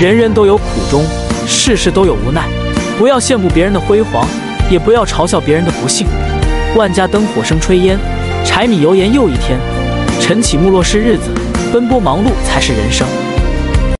人人都有苦衷事事都有无奈。不要羡慕别人的辉煌也不要嘲笑别人的不幸。万家灯火生炊烟柴米油盐又一天晨起暮落是日子奔波忙碌才是人生。